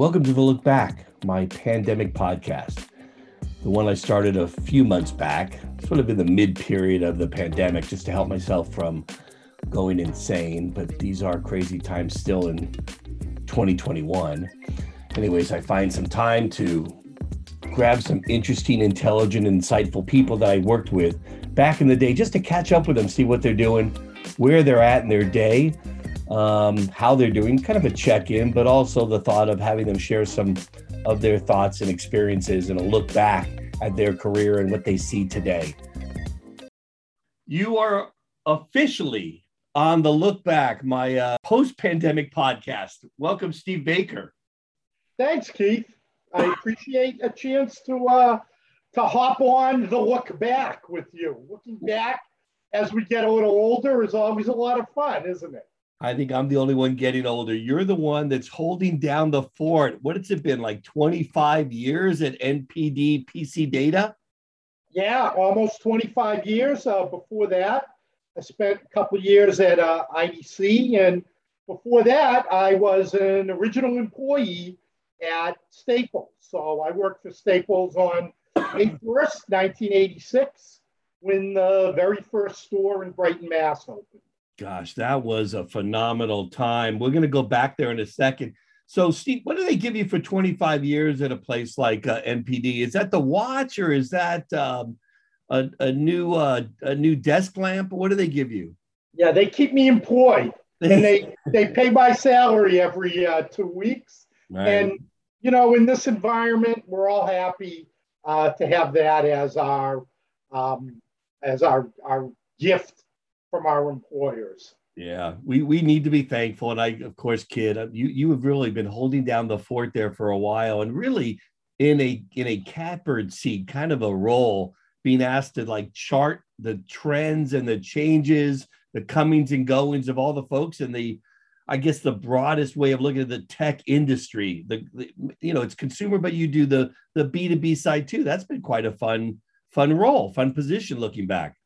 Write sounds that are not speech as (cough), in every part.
Welcome to the Look Back, my pandemic podcast. The one I started a few months back, sort of in the mid period of the pandemic, just to help myself from going insane. But these are crazy times still in 2021. Anyways, I find some time to grab some interesting, intelligent, insightful people that I worked with back in the day just to catch up with them, see what they're doing, where they're at in their day, um, how they're doing, kind of a check in, but also the thought of having them share some of their thoughts and experiences and a look back at their career and what they see today. You are officially on the Look Back, my uh, post pandemic podcast. Welcome, Steve Baker. Thanks, Keith. I appreciate a chance to uh, to hop on the look back with you. Looking back as we get a little older is always a lot of fun, isn't it? I think I'm the only one getting older. You're the one that's holding down the fort. What has it been like 25 years at NPD PC Data? Yeah, almost 25 years. Uh, before that, I spent a couple years at uh, IDC, and before that, I was an original employee at Staples. So I worked for Staples on May 1st, 1986, when the very first store in Brighton, Mass opened. Gosh, that was a phenomenal time. We're going to go back there in a second. So, Steve, what do they give you for 25 years at a place like uh, NPD? Is that the watch or is that um, a, a, new uh, a new desk lamp? What do they give you? Yeah, they keep me employed, (laughs) and they they pay my salary every uh, two weeks. Right. And you know, in this environment, we're all happy uh, to have that as our um, as our our gift from our employers. Yeah, we, we need to be thankful. And I, of course, kid, uh, you you have really been holding down the fort there for a while, and really in a in a catbird seat kind of a role, being asked to like chart the trends and the changes, the comings and goings of all the folks and the, I guess the broadest way of looking at the tech industry. The, the you know it's consumer, but you do the the B two B side too. That's been quite a fun fun role, fun position looking back.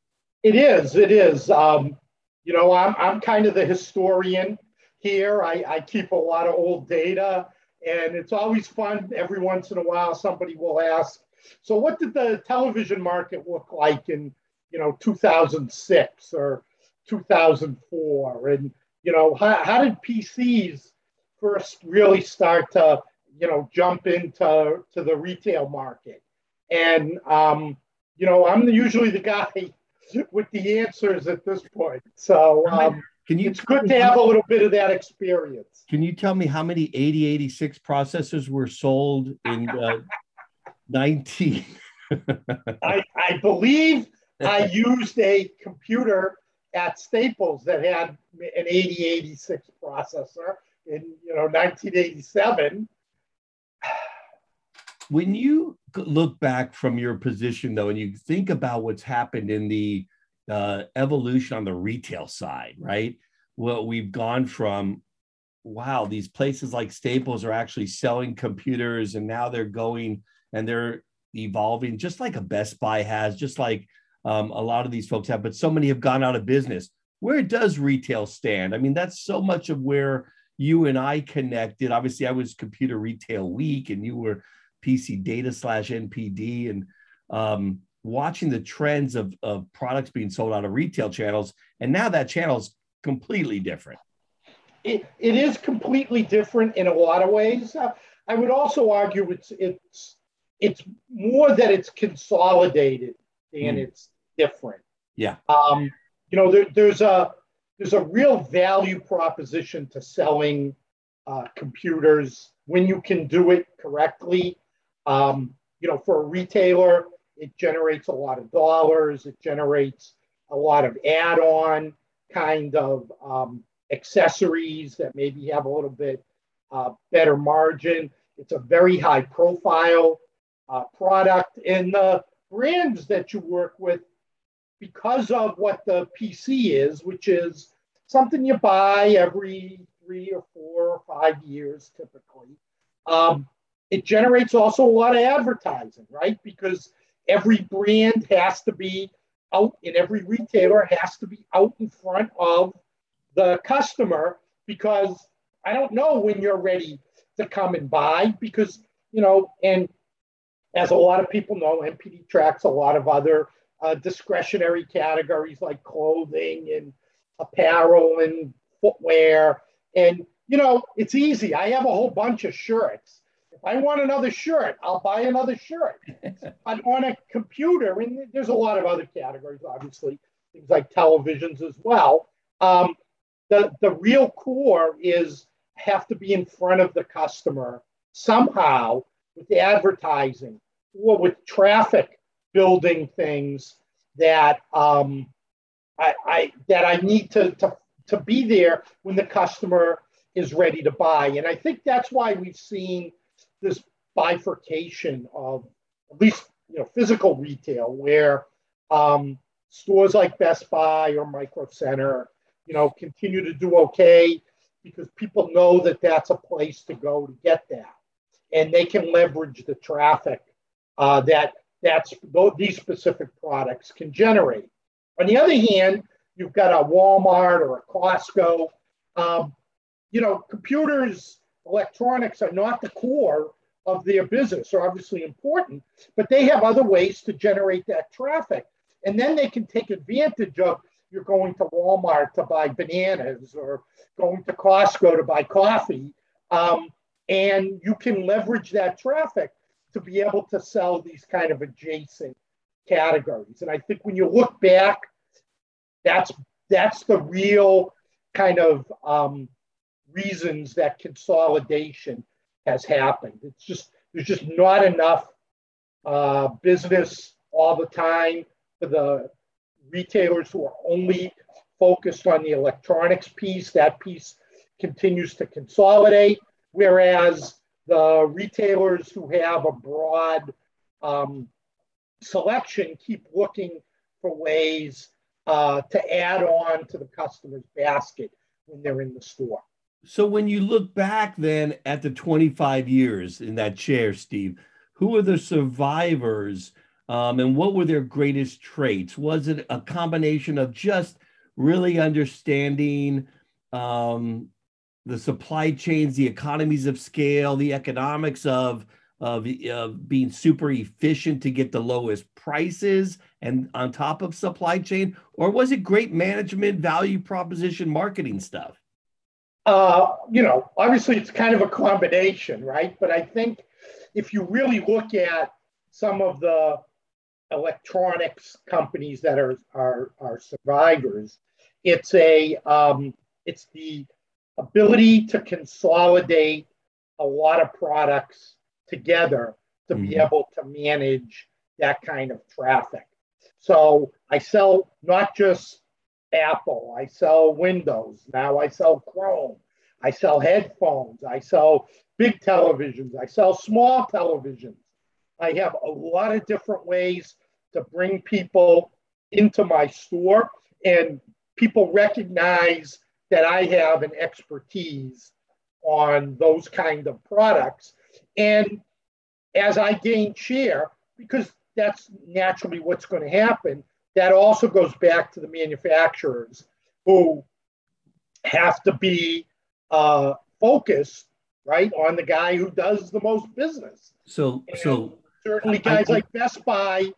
It is. It is. Um, you know, I'm, I'm kind of the historian here. I, I keep a lot of old data, and it's always fun. Every once in a while, somebody will ask, "So, what did the television market look like in, you know, 2006 or 2004?" And you know, how, how did PCs first really start to, you know, jump into to the retail market? And um, you know, I'm usually the guy with the answers at this point. So um, can you it's good to have a little bit of that experience. Can you tell me how many 8086 processors were sold in uh, 19? (laughs) I, I believe I used a computer at Staples that had an 8086 processor in you know 1987 when you look back from your position though and you think about what's happened in the uh, evolution on the retail side right? Well we've gone from wow these places like staples are actually selling computers and now they're going and they're evolving just like a best buy has just like um, a lot of these folks have but so many have gone out of business. Where does retail stand? I mean that's so much of where you and i connected. Obviously i was computer retail week and you were PC data slash NPD and um, watching the trends of, of products being sold out of retail channels. And now that channel is completely different. It, it is completely different in a lot of ways. Uh, I would also argue it's it's it's more that it's consolidated and mm. it's different. Yeah. Um, you know, there, there's a there's a real value proposition to selling uh, computers when you can do it correctly um, you know, for a retailer, it generates a lot of dollars. It generates a lot of add-on kind of um, accessories that maybe have a little bit uh, better margin. It's a very high profile uh, product. And the brands that you work with, because of what the PC is, which is something you buy every three or four or five years typically, um, it generates also a lot of advertising, right? Because every brand has to be out and every retailer has to be out in front of the customer because I don't know when you're ready to come and buy because, you know, and as a lot of people know, NPD tracks a lot of other uh, discretionary categories like clothing and apparel and footwear. And, you know, it's easy. I have a whole bunch of shirts. I want another shirt, I'll buy another shirt. (laughs) but on a computer, and there's a lot of other categories, obviously, things like televisions as well. Um, the, the real core is have to be in front of the customer somehow with the advertising or with traffic building things that um, I, I, that I need to, to, to be there when the customer is ready to buy. And I think that's why we've seen this bifurcation of at least you know physical retail where um, stores like Best Buy or Micro Center you know, continue to do okay because people know that that's a place to go to get that, and they can leverage the traffic uh, that that's these specific products can generate. On the other hand, you've got a Walmart or a Costco. Um, you know, computers, electronics are not the core of their business. Are obviously important, but they have other ways to generate that traffic, and then they can take advantage of you're going to Walmart to buy bananas or going to Costco to buy coffee. Um, and you can leverage that traffic to be able to sell these kind of adjacent categories. And I think when you look back, that's that's the real kind of um, reasons that consolidation has happened. It's just there's just not enough uh, business all the time for the retailers who are only focused on the electronics piece, that piece continues to consolidate, whereas the retailers who have a broad um, selection keep looking for ways uh, to add on to the customer's basket when they're in the store. So when you look back then at the 25 years in that chair, Steve, who are the survivors um, and what were their greatest traits? Was it a combination of just really understanding um, the supply chains, the economies of scale, the economics of, of, of being super efficient to get the lowest prices and on top of supply chain? Or was it great management, value proposition, marketing stuff? Uh, you know, obviously it's kind of a combination, right? But I think if you really look at some of the electronics companies that are, are, are survivors. It's a um, it's the ability to consolidate a lot of products together to mm-hmm. be able to manage that kind of traffic. So I sell not just Apple, I sell Windows, now I sell Chrome, I sell headphones, I sell big televisions, I sell small televisions. I have a lot of different ways to bring people into my store and people recognize that I have an expertise on those kind of products. And as I gain share, because that's naturally what's going to happen, that also goes back to the manufacturers who have to be uh, focused, right, on the guy who does the most business. So, and so certainly guys I, like Best Buy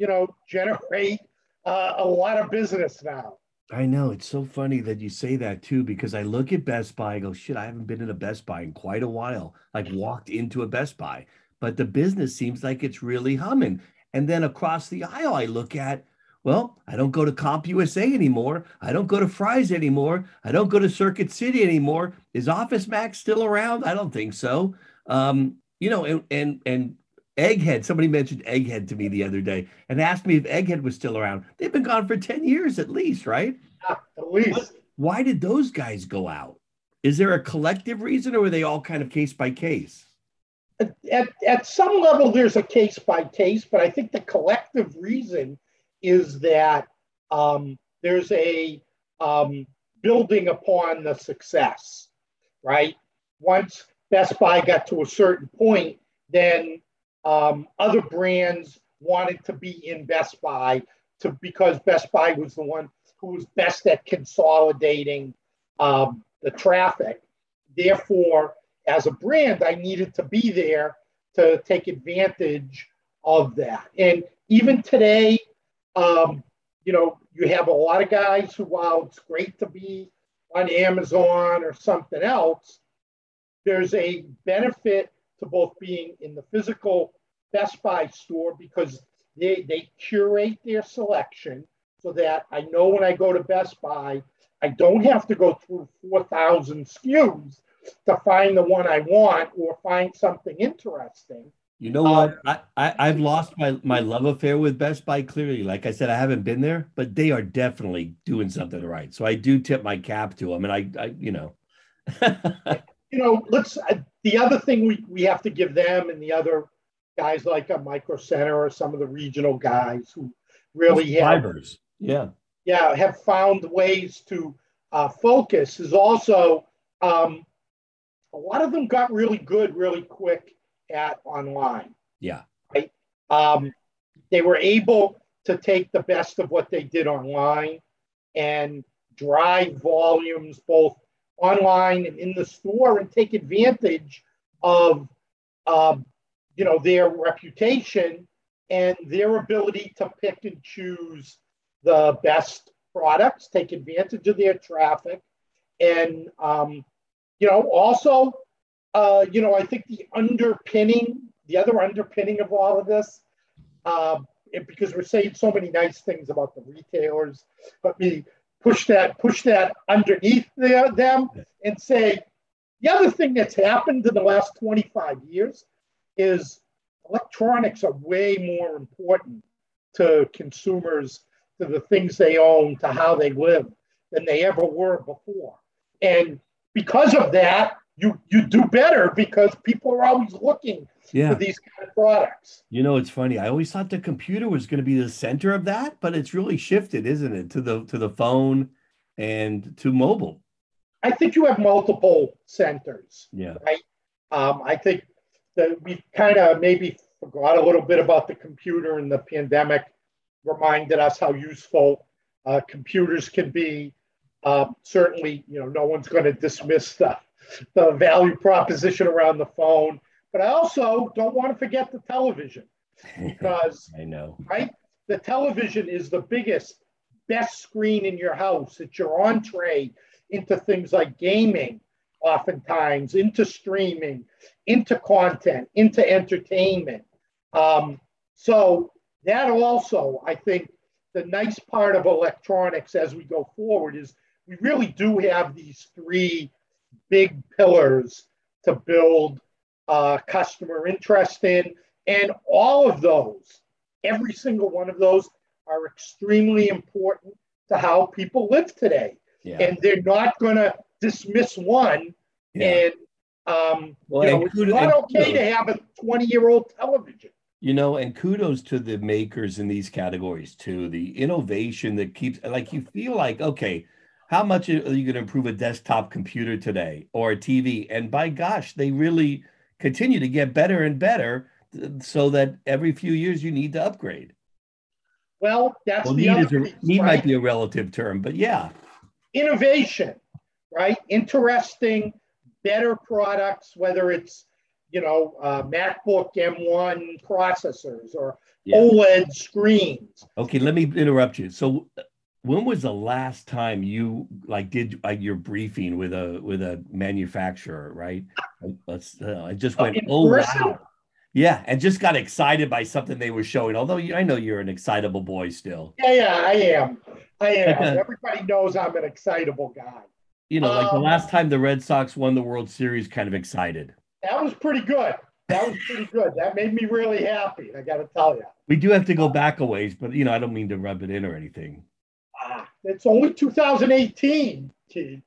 you know, generate uh, a lot of business now. I know it's so funny that you say that too, because I look at Best Buy, I go, shit, I haven't been in a Best Buy in quite a while. Like walked into a Best Buy, but the business seems like it's really humming. And then across the aisle, I look at, well, I don't go to CompUSA anymore. I don't go to Fry's anymore. I don't go to Circuit City anymore. Is Office Max still around? I don't think so. Um, you know, and and and Egghead. Somebody mentioned Egghead to me the other day and asked me if Egghead was still around. They've been gone for 10 years at least, right? Yeah, at least. Why did those guys go out? Is there a collective reason or were they all kind of case by case? At, at some level, there's a case by case, but I think the collective reason is that um, there's a um, building upon the success, right? Once Best Buy got to a certain point, then um, other brands wanted to be in Best Buy to because Best Buy was the one who was best at consolidating um, the traffic. Therefore, as a brand, I needed to be there to take advantage of that. And even today, um, you know, you have a lot of guys who, while it's great to be on Amazon or something else, there's a benefit to both being in the physical Best Buy store because they, they curate their selection so that I know when I go to Best Buy, I don't have to go through 4,000 SKUs to find the one I want or find something interesting. You know what? Um, I, I, have lost my, my love affair with Best Buy clearly. Like I said, I haven't been there, but they are definitely doing something right. So I do tip my cap to them. And I, I you know. (laughs) you know, let's, uh, the other thing we, we have to give them and the other guys like a Micro Center or some of the regional guys who really have, yeah, yeah, have found ways to uh, focus is also um, a lot of them got really good really quick at online. Yeah. Right. Um, they were able to take the best of what they did online and drive volumes both online and in the store and take advantage of um, you know their reputation and their ability to pick and choose the best products take advantage of their traffic and um, you know also uh, you know i think the underpinning the other underpinning of all of this uh, because we're saying so many nice things about the retailers but we push that push that underneath them and say the other thing that's happened in the last 25 years is electronics are way more important to consumers, to the things they own, to how they live than they ever were before. And because of that, you you do better because people are always looking yeah. for these kind of products. You know, it's funny. I always thought the computer was going to be the center of that, but it's really shifted, isn't it, to the to the phone and to mobile. I think you have multiple centers. Yeah. Right. Um, I think that we kind of maybe forgot a little bit about the computer and the pandemic reminded us how useful uh, computers can be. Uh, certainly, you know, no one's going to dismiss the, the value proposition around the phone. But I also don't want to forget the television because (laughs) I know, right? The television is the biggest, best screen in your house. It's your entree into things like gaming, oftentimes, into streaming, into content, into entertainment. Um, so that also, I think, the nice part of electronics as we go forward is we really do have these three big pillars to build uh, customer interest in, and all of those, every single one of those, are extremely important to how people live today. Yeah. And they're not going to dismiss one yeah. and um, well, you know, it's not okay to have a 20 year old television. You know, and kudos to the makers in these categories too. The innovation that keeps, like, you feel like, okay, how much are you going to improve a desktop computer today or a TV? And by gosh, they really continue to get better and better so that every few years you need to upgrade. Well, that's well, need, is a, piece, need right? might be a relative term, but yeah. Innovation, right? Interesting better products, whether it's you know uh, MacBook M1 processors or yeah. OLED screens. Okay, let me interrupt you. So, when was the last time you like did uh, your briefing with a with a manufacturer? Right? Let's. Uh, I just went. oh wow. Yeah, and just got excited by something they were showing. Although you, I know you're an excitable boy still. Yeah, yeah, I am. I am. (laughs) Everybody knows I'm an excitable guy you know, like um, the last time the Red Sox won the World Series, kind of excited. That was pretty good. That was pretty good. That made me really happy. I got to tell you. We do have to go back a ways, but you know, I don't mean to rub it in or anything. It's only 2018, Keith.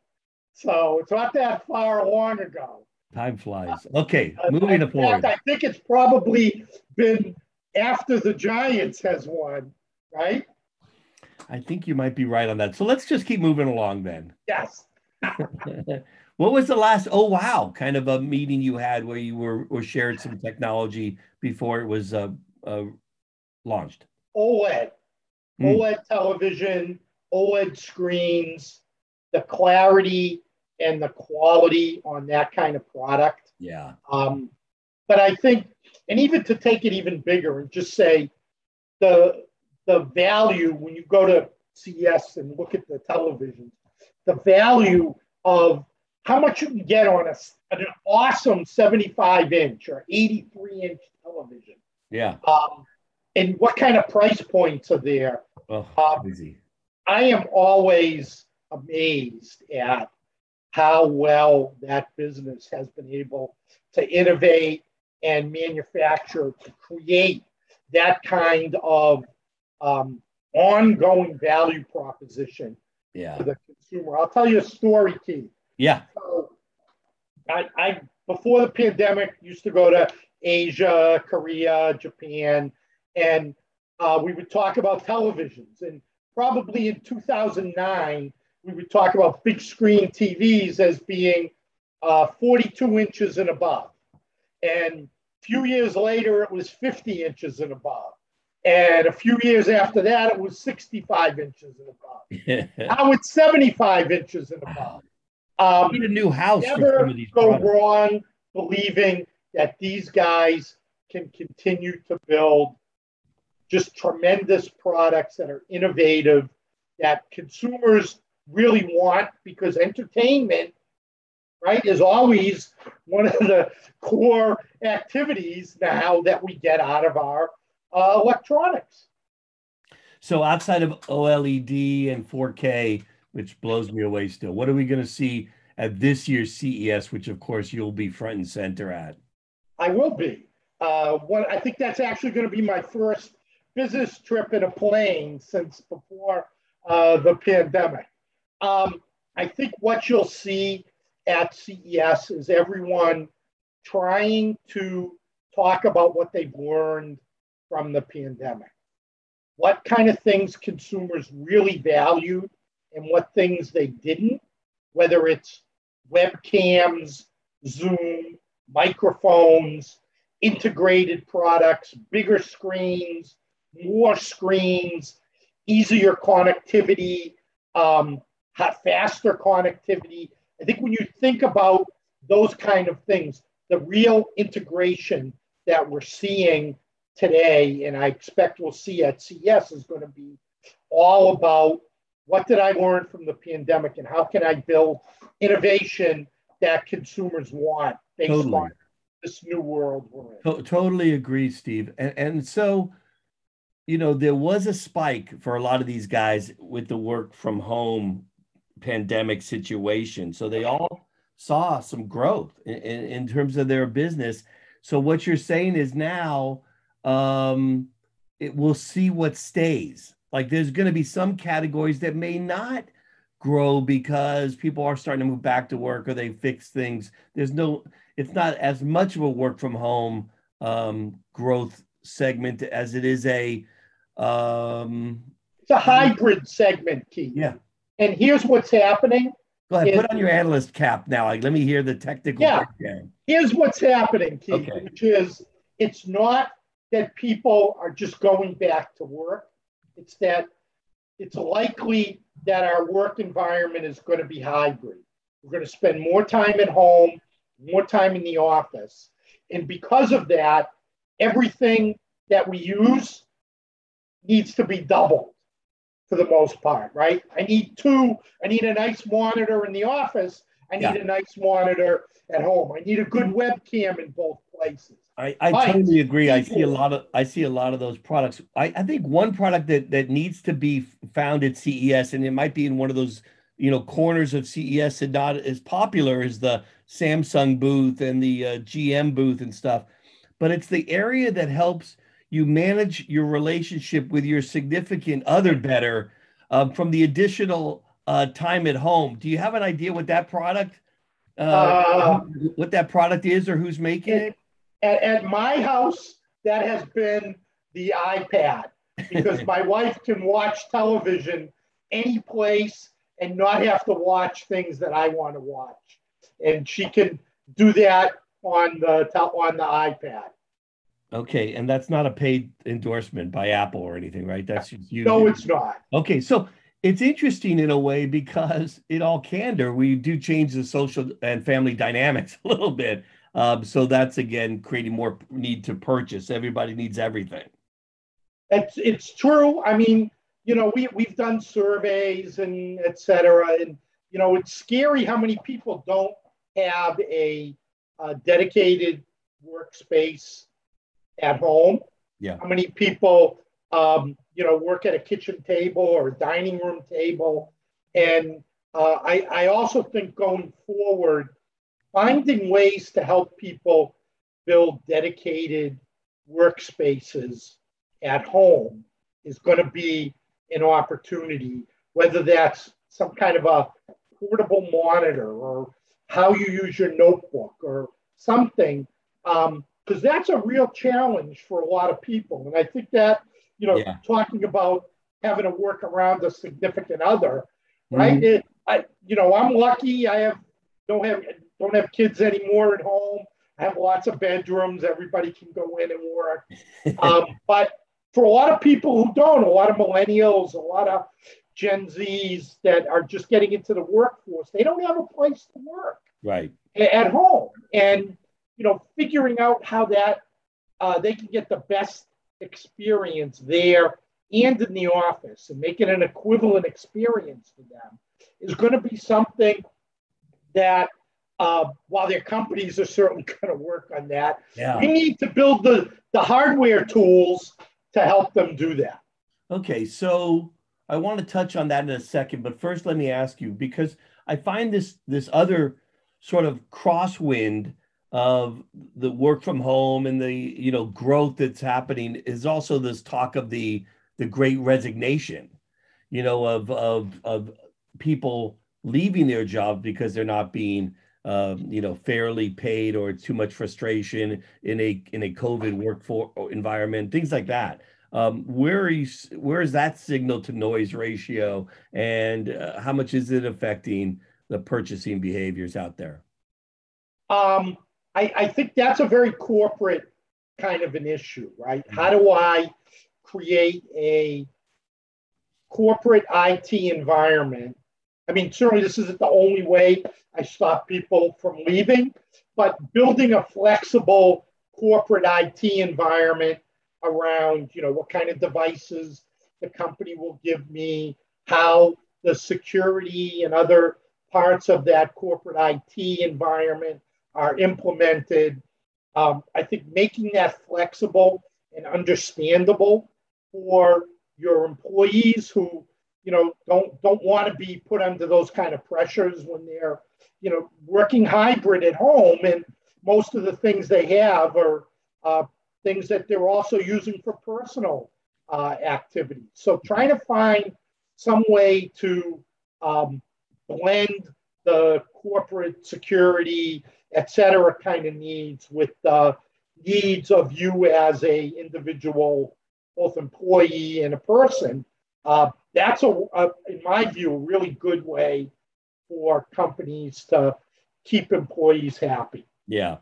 So it's not that far long ago. Time flies. Okay, uh, moving to forward. I think it's probably been after the Giants has won, right? I think you might be right on that. So let's just keep moving along then. Yes. (laughs) what was the last oh wow kind of a meeting you had where you were or shared some technology before it was uh, uh, launched? OLED, mm. OLED television, OLED screens, the clarity and the quality on that kind of product Yeah. Um, but I think, and even to take it even bigger and just say the the value when you go to CES and look at the televisions, the value of how much you can get on a, an awesome 75 inch or 83 inch television. Yeah. Um, and what kind of price points are there? Oh, Um, crazy. I am always amazed at how well that business has been able to innovate and manufacture to create that kind of um, ongoing value proposition Yeah. to the consumer. I'll tell you a story, Keith. Yeah. So I, I before the pandemic used to go to Asia, Korea, Japan, and uh, we would talk about televisions. And probably in 2009, we would talk about big screen TVs as being uh, 42 inches and above. And a few years later, it was 50 inches and above. And a few years after that, it was 65 inches and above. (laughs) Now it's 75 inches and above. Um, need a new house for some never of these go products. wrong believing that these guys can continue to build just tremendous products that are innovative that consumers really want because entertainment right is always one of the core activities now that we get out of our uh, electronics So outside of OLED and 4K, which blows me away still, what are we going to see at this year's CES, which of course you'll be front and center at? I will be. Uh, what I think that's actually going to be my first business trip in a plane since before uh, the pandemic. Um, I think what you'll see at CES is everyone trying to talk about what they've learned from the pandemic. What kind of things consumers really valued and what things they didn't, whether it's webcams, Zoom, microphones, integrated products, bigger screens, more screens, easier connectivity, um, faster connectivity. I think when you think about those kind of things, the real integration that we're seeing today, and I expect we'll see at CES, is going to be all about what did I learn from the pandemic and how can I build innovation that consumers want based Totally. on this new world we're in. To- totally agree, Steve. And, and so, you know, there was a spike for a lot of these guys with the work from home pandemic situation. So they all saw some growth in, in, terms of their business. So what you're saying is now um, it will see what stays. Like there's going to be some categories that may not grow because people are starting to move back to work or they fix things. There's no, it's not as much of a work from home um, growth segment as it is a, um, It's a hybrid segment, Keith. yeah. And here's what's happening. Go ahead, Is- put on your analyst cap now. Like, let me hear the technical Yeah. breakdown. Here's what's happening, Keith, Okay. which is it's not that people are just going back to work. It's that it's likely that our work environment is going to be hybrid. We're going to spend more time at home, more time in the office. And because of that, everything that we use needs to be doubled for the most part, right? I need two, I need a nice monitor in the office. I need Yeah. a nice monitor at home. I need a good webcam in both places. I, I totally agree. I see a lot of I see a lot of those products. I, I think one product that that needs to be found at CES, and it might be in one of those you know corners of CES and not as popular as the Samsung booth and the uh, GM booth and stuff, but it's the area that helps you manage your relationship with your significant other better um, from the additional uh, time at home. Do you have an idea what that product uh, Uh, what that product is or who's making it? At, at my house, that has been the iPad because (laughs) my wife can watch television any place and not have to watch things that I want to watch. And she can do that on the on the iPad. Okay, and that's not a paid endorsement by Apple or anything, right? That's just you. No, it's not. Okay, so it's interesting in a way because in all candor, we do change the social and family dynamics (laughs) a little bit. Um, so that's again creating more need to purchase. Everybody needs everything. It's it's true. I mean, you know, we we've done surveys and et cetera, and you know, it's scary how many people don't have a, a dedicated workspace at home. Yeah. How many people, um, you know, work at a kitchen table or a dining room table, and uh, I I also think going forward, finding ways to help people build dedicated workspaces at home is going to be an opportunity, whether that's some kind of a portable monitor or how you use your notebook or something, because that's a real challenge for a lot of people. And I think that, you know, yeah. talking about having to work around a significant other, mm-hmm. right? It, I, you know, I'm lucky. I have don't have don't have kids anymore at home. I have lots of bedrooms. Everybody can go in and work. (laughs) Um, but for a lot of people who don't, a lot of millennials, a lot of Gen Zs that are just getting into the workforce, they don't have a place to work right at home. And you know, figuring out how that uh, they can get the best experience there and in the office and make it an equivalent experience for them is going to be something that uh, while their companies are certainly (laughs) going to work on that, yeah. we need to build the, the hardware tools to help them do that. Okay, so I want to touch on that in a second, but first let me ask you because I find this this other sort of crosswind of the work from home and the you know growth that's happening is also this talk of the the great resignation you know of of of people leaving their job because they're not being um, you know fairly paid or too much frustration in a in a covid workforce environment things like that. Um, where is where is that signal to noise ratio and uh, how much is it affecting the purchasing behaviors out there? Um, I, I think that's a very corporate kind of an issue right? How do mm-hmm. i create a corporate it environment? I mean, certainly this isn't the only way I stop people from leaving, but building a flexible corporate IT environment around, you know, what kind of devices the company will give me, how the security and other parts of that corporate IT environment are implemented. Um, I think making that flexible and understandable for your employees who you know, don't don't want to be put under those kind of pressures when they're, you know, working hybrid at home, and most of the things they have are uh, things that they're also using for personal uh, activities. So trying to find some way to um, blend the corporate security, et cetera, kind of needs with the needs of you as a individual, both employee and a person. Uh, that's a, a, in my view, a really good way for companies to keep employees happy. Yeah.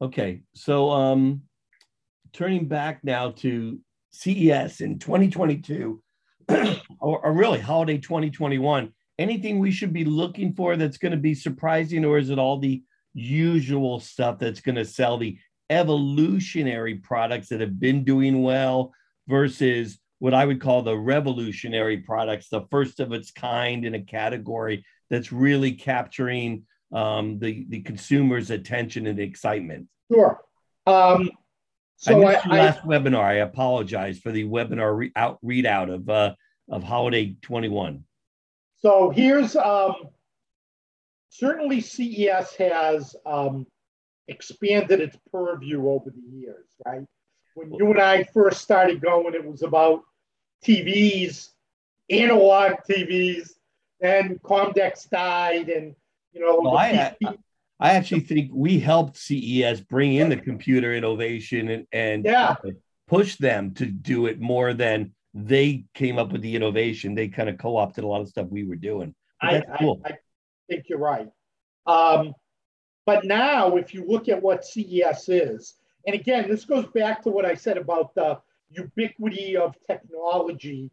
Okay. So, um, turning back now to CES in 2022, (clears throat) or, or really holiday 2021, anything we should be looking for that's going to be surprising, or is it all the usual stuff that's going to sell the evolutionary products that have been doing well versus what I would call the revolutionary products, the first of its kind in a category that's really capturing um, the the consumer's attention and excitement. Sure. Um, so I missed I, last I, webinar. I apologize for the webinar re- out, readout of uh, of holiday 21. So here's um, certainly CES has um, expanded its purview over the years, right? When you and I first started going, it was about TVs, analog TVs, and Comdex died, and you know. Well, I, I actually think we helped CES bring in the computer innovation and, and yeah. push them to do it more than they came up with the innovation. They kind of co-opted a lot of stuff we were doing. I, cool. I, think you're right. Um, but now, if you look at what CES is, and again, this goes back to what I said about the ubiquity of technology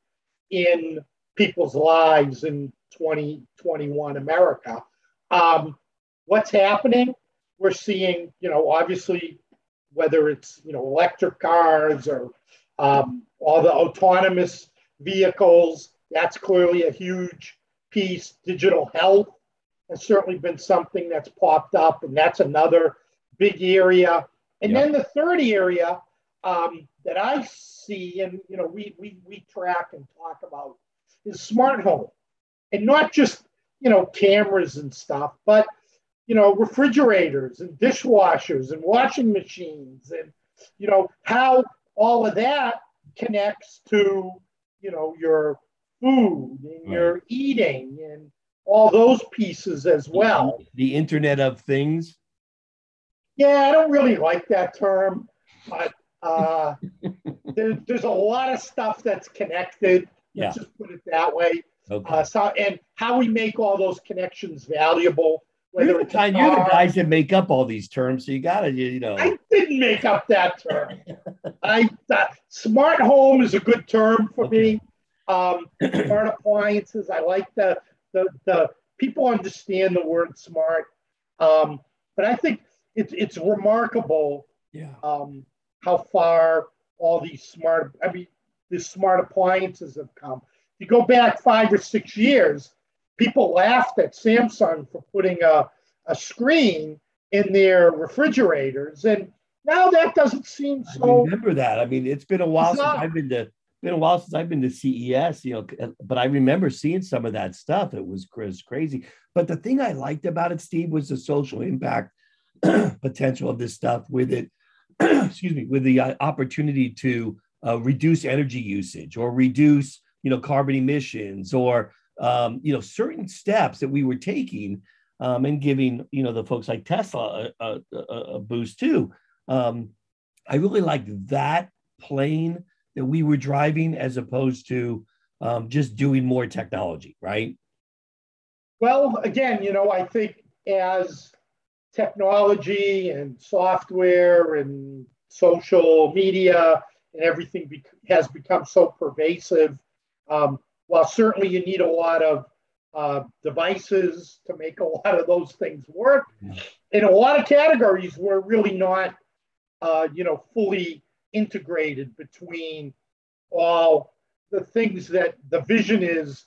in people's lives in 2021 America. Um, what's happening? we're seeing, you know, obviously, whether it's, you know, electric cars or um, all the autonomous vehicles, that's clearly a huge piece. Digital health has certainly been something that's popped up, and that's another big area. And then the third area um, that I see, and you know, we, we we track and talk about, is smart home, and not just you know cameras and stuff, but you know refrigerators and dishwashers and washing machines, and you know how all of that connects to you know your food and right. your eating and all those pieces as well. The Internet of Things. Yeah, I don't really like that term, but uh, (laughs) there, there's a lot of stuff that's connected. Let's yeah. just put it that way. Okay. Uh, so, and how we make all those connections valuable. Whether you're, the, kind, you're the guys that make up all these terms, so you gotta, you know. I didn't make up that term. (laughs) I uh, smart home is a good term for okay. me. Um, smart appliances. I like the, the the people understand the word smart. Um, but I think it's it's remarkable. Yeah. Um, how far all these smart, I mean, the smart appliances have come. If you go back five or six years, people laughed at Samsung for putting a, a screen in their refrigerators. And now that doesn't seem so. I remember that. I mean, it's been a while since I've been to been a while since I've been to CES, you know, but I remember seeing some of that stuff. It was crazy. But the thing I liked about it, Steve, was the social impact (clears throat) potential of this stuff with it (clears throat) excuse me, with the uh, opportunity to uh, reduce energy usage or reduce, you know, carbon emissions or, um, you know, certain steps that we were taking um, and giving, you know, the folks like Tesla a, a, a boost too. Um, I really liked that plane that we were driving as opposed to um, just doing more technology, right? Well, again, you know, I think as technology and software and social media and everything be- has become so pervasive. Um, while certainly you need a lot of uh, devices to make a (laughs) lot of those things work, in a lot of categories, we're really not, uh, you know, fully integrated between all the things that the vision is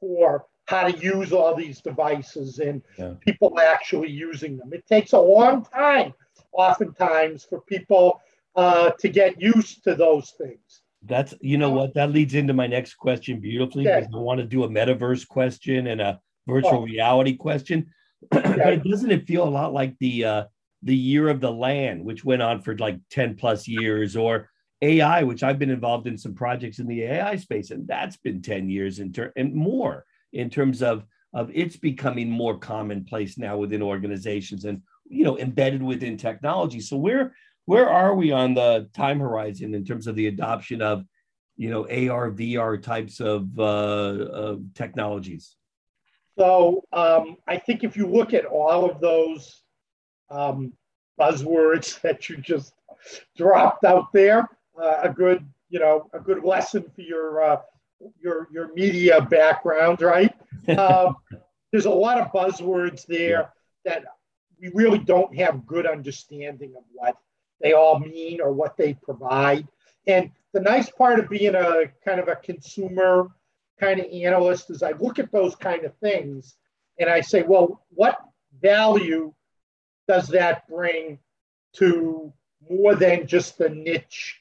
for how to use all these devices and yeah. people actually using them. It takes a long time, oftentimes, for people uh, to get used to those things. That's you know what that leads into my next question beautifully okay. because I want to do a metaverse question and a virtual oh. reality question. (clears throat) Okay. but doesn't it feel a lot like the uh, the year of the LAN, which went on for like ten plus years, or AI, which I've been involved in some projects in the AI space, and that's been ten years in ter- and more in terms of of it's becoming more commonplace now within organizations and you know embedded within technology. So where where are we on the time horizon in terms of the adoption of you know ar vr types of, uh, of technologies? So um, i think if you look at all of those um, buzzwords (laughs) that you just dropped out there uh, a good you know a good lesson for your uh, your your media background, right? (laughs) Um, there's a lot of buzzwords there that we really don't have good understanding of what they all mean or what they provide. And the nice part of being a kind of a consumer kind of analyst is I look at those kind of things and I say, well, what value does that bring to more than just the niche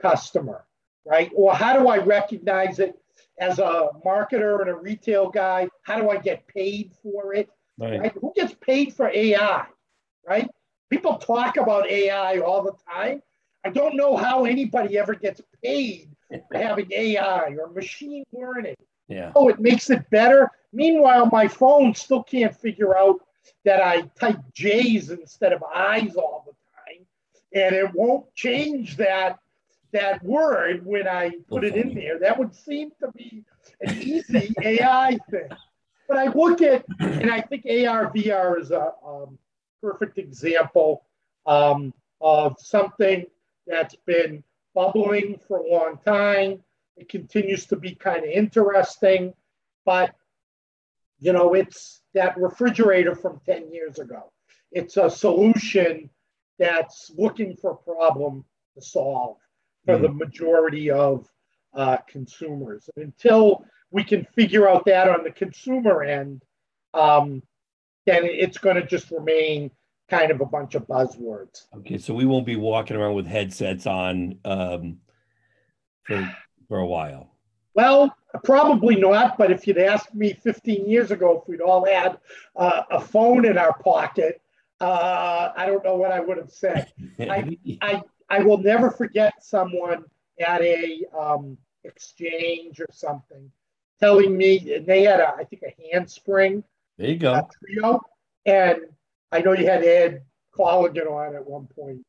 customer, right? Or how do I recognize it as a marketer and a retail guy, how do I get paid for it? Right. right. Who gets paid for AI? Right? People talk about AI all the time. I don't know how anybody ever gets paid for having AI or machine learning. Yeah. Oh, it makes it better. Meanwhile, my phone still can't figure out that I type J's instead of I's all the time. And it won't change that that word when I put it in there. That would seem to be an easy (laughs) AI thing. But I look at, and I think AR, VR is a um, perfect example um, of something that's been bubbling for a long time. It continues to be kind of interesting, but you know, it's that refrigerator from 10 years ago. it's a solution that's looking for a problem to solve for mm-hmm. the majority of uh, consumers. And until we can figure out that on the consumer end, um, then it's going to just remain kind of a bunch of buzzwords. Okay, so we won't be walking around with headsets on um, for for a while. Well, probably not. But if you'd asked me 15 years ago if we'd all had uh, a phone in our pocket, uh, I don't know what I would have said. I, (laughs) I, I will never forget someone at a um, exchange or something telling me they had a, I think a handspring. There you go. Treo, and I know you had Ed Colligan on at one point,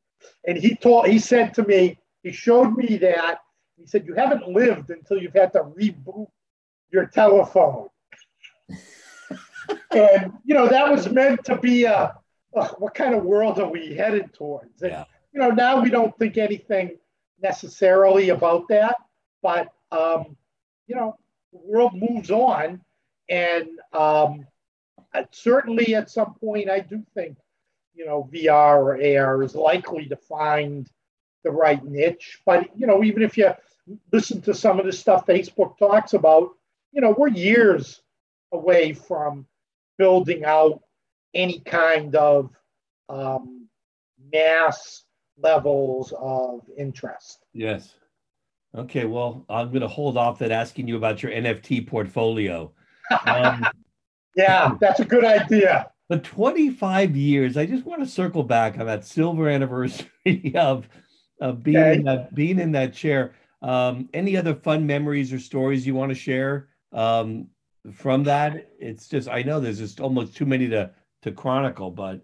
and he told he said to me, he showed me that he said, You haven't lived until you've had to reboot your telephone. (laughs) and, you know, that was meant to be a, what kind of world are we headed towards? And, yeah. you know, now we don't think anything necessarily about that, but, um, you know, the world moves on. And um, certainly at some point, I do think, you know, VR or AR is likely to find the right niche. But you know, even if you listen to some of the stuff Facebook talks about, you know, we're years away from building out any kind of um, mass levels of interest. Yes. Okay. Well, I'm going to hold off that asking you about your NFT portfolio. Um, (laughs) yeah, that's a good idea. But 25 years, I just want to circle back on that silver anniversary (laughs) of of being okay. in that being in that chair. Um, any other fun memories or stories you want to share um, from that? It's just I know there's just almost too many to to chronicle, but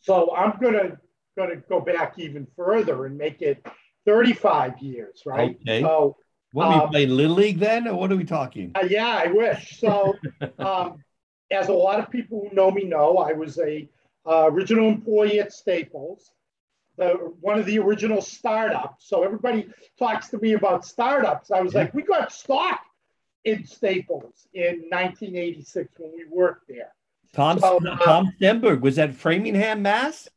so I'm gonna gonna go back even further and make it 35 years, right? Okay. So what um, we playing little league then, or what are we talking? Uh, yeah, I wish. So, (laughs) um, as a lot of people who know me know, I was a uh, original employee at Staples the one of the original startups. So everybody talks to me about startups. I was like, we got stock in Staples in 1986 when we worked there. Tom so, Tom uh, Stemberg was that Framingham, Mass.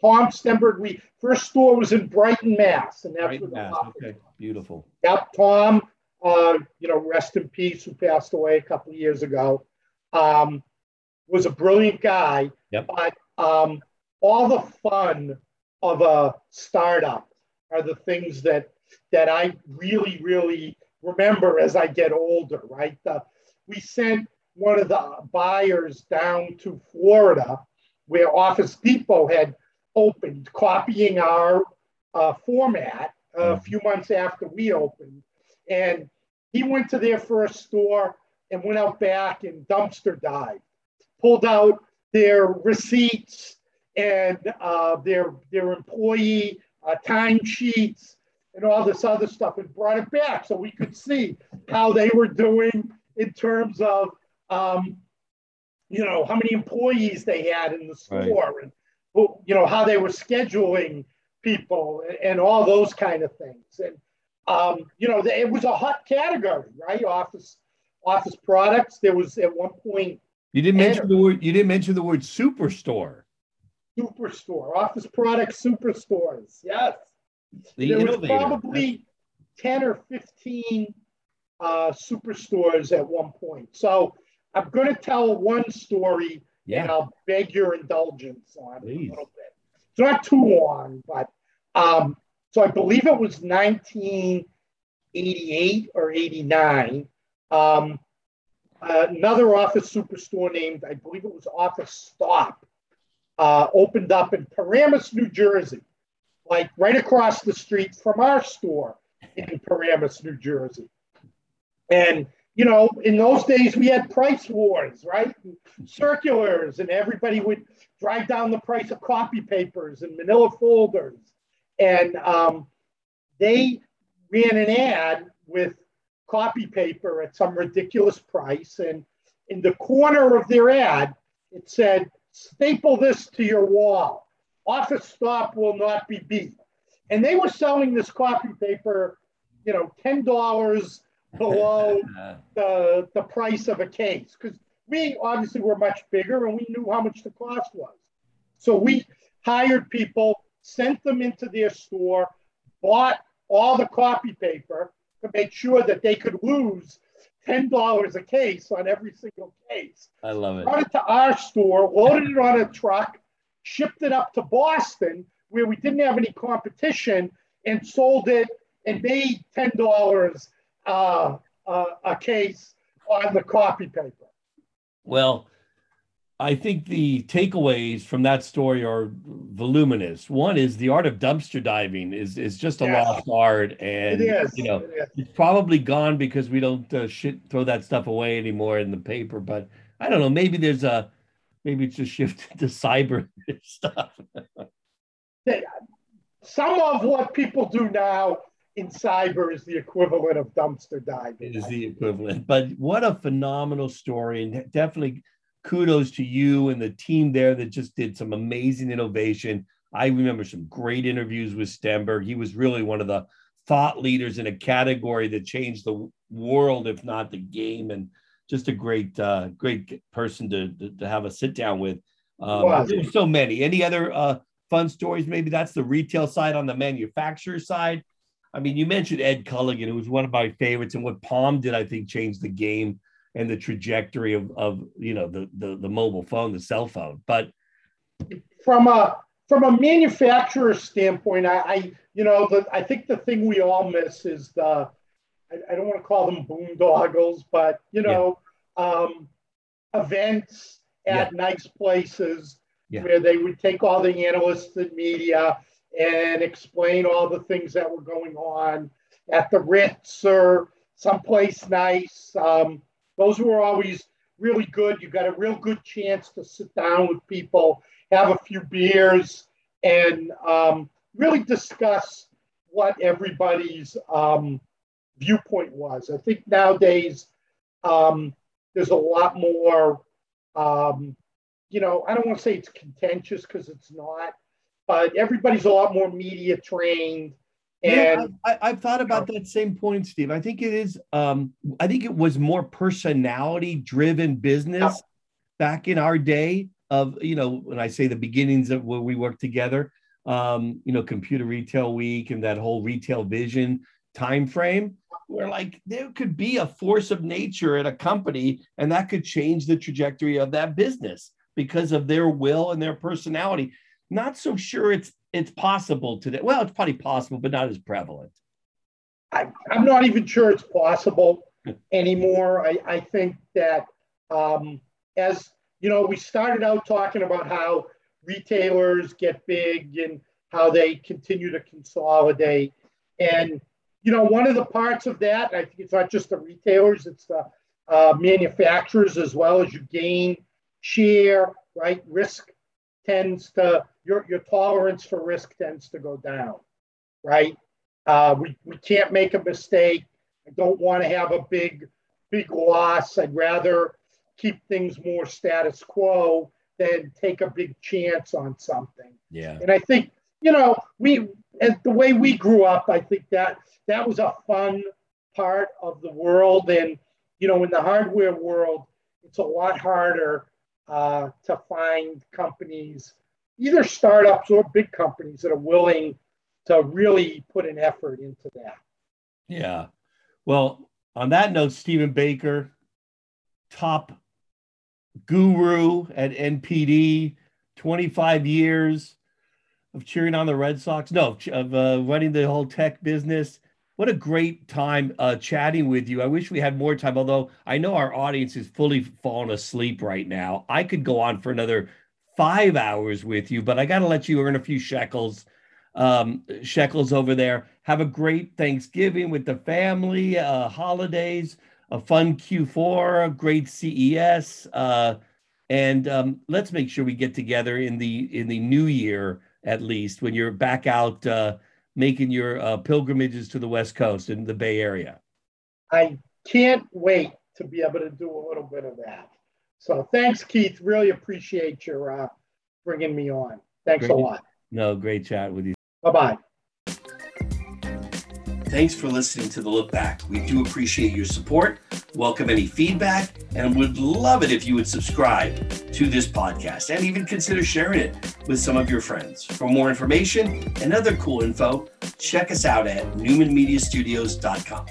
Tom Stemberg. We first store was in Brighton, Mass, and that's Brighton, Mass. Okay, beautiful. Yep, Tom. Uh, you know, rest in peace, who passed away a couple of years ago. Um, was a brilliant guy. Yep. But um, all the fun of a startup are the things that that I really, really remember as I get older, right? Uh, we sent one of the buyers down to Florida where Office Depot had opened, copying our uh, format a mm-hmm. few months after we opened. And he went to their first store and went out back and dumpster dived, pulled out their receipts and uh, their their employee uh, time sheets and all this other stuff and brought it back so we could see how they were doing in terms of um, you know how many employees they had in the store right. and you know how they were scheduling people and, and all those kind of things. And um, you know it was a hot category right? Office office products. There was at one point you didn't mention the word you didn't mention the word superstore superstore, office product superstores. Yes. The there innovator. was probably 10 or 15 uh, superstores at one point. So I'm going to tell one story yeah. and I'll beg your indulgence on Please. a little bit. It's not too long, but um, so I believe it was 1988 or 89. Um, another office superstore named, I believe it was Office Stop, uh, opened up in Paramus, New Jersey, like right across the street from our store in Paramus, New Jersey. And, you know, in those days we had price wars, right? Circulars, and everybody would drive down the price of copy papers and manila folders. And um, they ran an ad with copy paper at some ridiculous price. And in the corner of their ad, it said, staple this to your wall. Office stop will not be beat. And they were selling this copy paper, you know, $10 below (laughs) the, the price of a case. Because we obviously were much bigger and we knew how much the cost was. So we hired people, sent them into their store, bought all the copy paper to make sure that they could lose $10 a case on every single case. I love it. Brought it to our store, loaded it on a truck, shipped it up to Boston, where we didn't have any competition, and sold it and made $10 uh, uh, a case on the copy paper. Well, I think the takeaways from that story are voluminous. One is the art of dumpster diving is is just a yes. lost art, and you know it it's probably gone because we don't uh, shit throw that stuff away anymore in the paper. But I don't know. Maybe there's a maybe it's just shifted to cyber (laughs) stuff. Some of what people do now in cyber is the equivalent of dumpster diving. It is the equivalent. But what a phenomenal story, and definitely kudos to you and the team there that just did some amazing innovation. I remember some great interviews with Stemberg. He was really one of the thought leaders in a category that changed the world, if not the game, and just a great, uh, great person to, to, to have a sit down with. Um, wow. There's so many. Any other uh, fun stories? Maybe that's the retail side. On the manufacturer side, I mean, you mentioned Ed Colligan, who was one of my favorites, and what Palm did, I think, changed the game and the trajectory of, of you know the, the the mobile phone, the cell phone. But from a from a manufacturer standpoint, I, I you know the, I think the thing we all miss is the I, I don't want to call them boondoggles, but you know yeah. um, events at yeah. nice places yeah. where they would take all the analysts and media and explain all the things that were going on at the Ritz or someplace nice. Um, those were always really good. You got a real good chance to sit down with people, have a few beers, and um, really discuss what everybody's um, viewpoint was. I think nowadays um, there's a lot more, um, you know, I don't want to say it's contentious because it's not, but everybody's a lot more media trained and yeah, I, have thought about that same point, Steve. I think it is. Um, I think it was more personality-driven business yeah. back in our day. Of you know, when I say the beginnings of where we worked together, um, you know, Computer Retail Week and that whole retail vision time frame, where like there could be a force of nature at a company, and that could change the trajectory of that business because of their will and their personality. Not so sure it's it's possible today. Well, it's probably possible, but not as prevalent. I, am not even sure it's possible (laughs) anymore. I, I think that um, as you know, we started out talking about how retailers get big and how they continue to consolidate. And you know, one of the parts of that, I think it's not just the retailers, it's the uh, manufacturers as well as you gain share, right? Risk tends to your, your tolerance for risk tends to go down, right? Uh, we, we can't make a mistake. I don't want to have a big, big loss. I'd rather keep things more status quo than take a big chance on something. Yeah. And I think, you know, we, as the way we grew up, I think that that was a fun part of the world. And, you know, in the hardware world, it's a lot harder uh, to find companies either startups or big companies that are willing to really put an effort into that. Yeah. Well, on that note, Stephen Baker, top guru at NPD, 25 years of cheering on the Red Sox. No, of uh, running the whole tech business. What a great time uh, chatting with you. I wish we had more time, although I know our audience is fully fallen asleep right now. I could go on for another five hours with you, but I got to let you earn a few shekels, um, shekels over there. Have a great Thanksgiving with the family, uh, holidays, a fun Q4, a great CES, uh, and um, let's make sure we get together in the in the new year at least when you're back out uh, making your uh, pilgrimages to the West Coast and the Bay Area. I can't wait to be able to do a little bit of that. So thanks, Keith. Really appreciate your uh, bringing me on. Thanks great. a lot. No, great chat with you. Bye bye. Thanks for listening to the Look Back. We do appreciate your support, welcome any feedback, and would love it if you would subscribe to this podcast and even consider sharing it with some of your friends. For more information and other cool info, check us out at newmanmediastudios.com.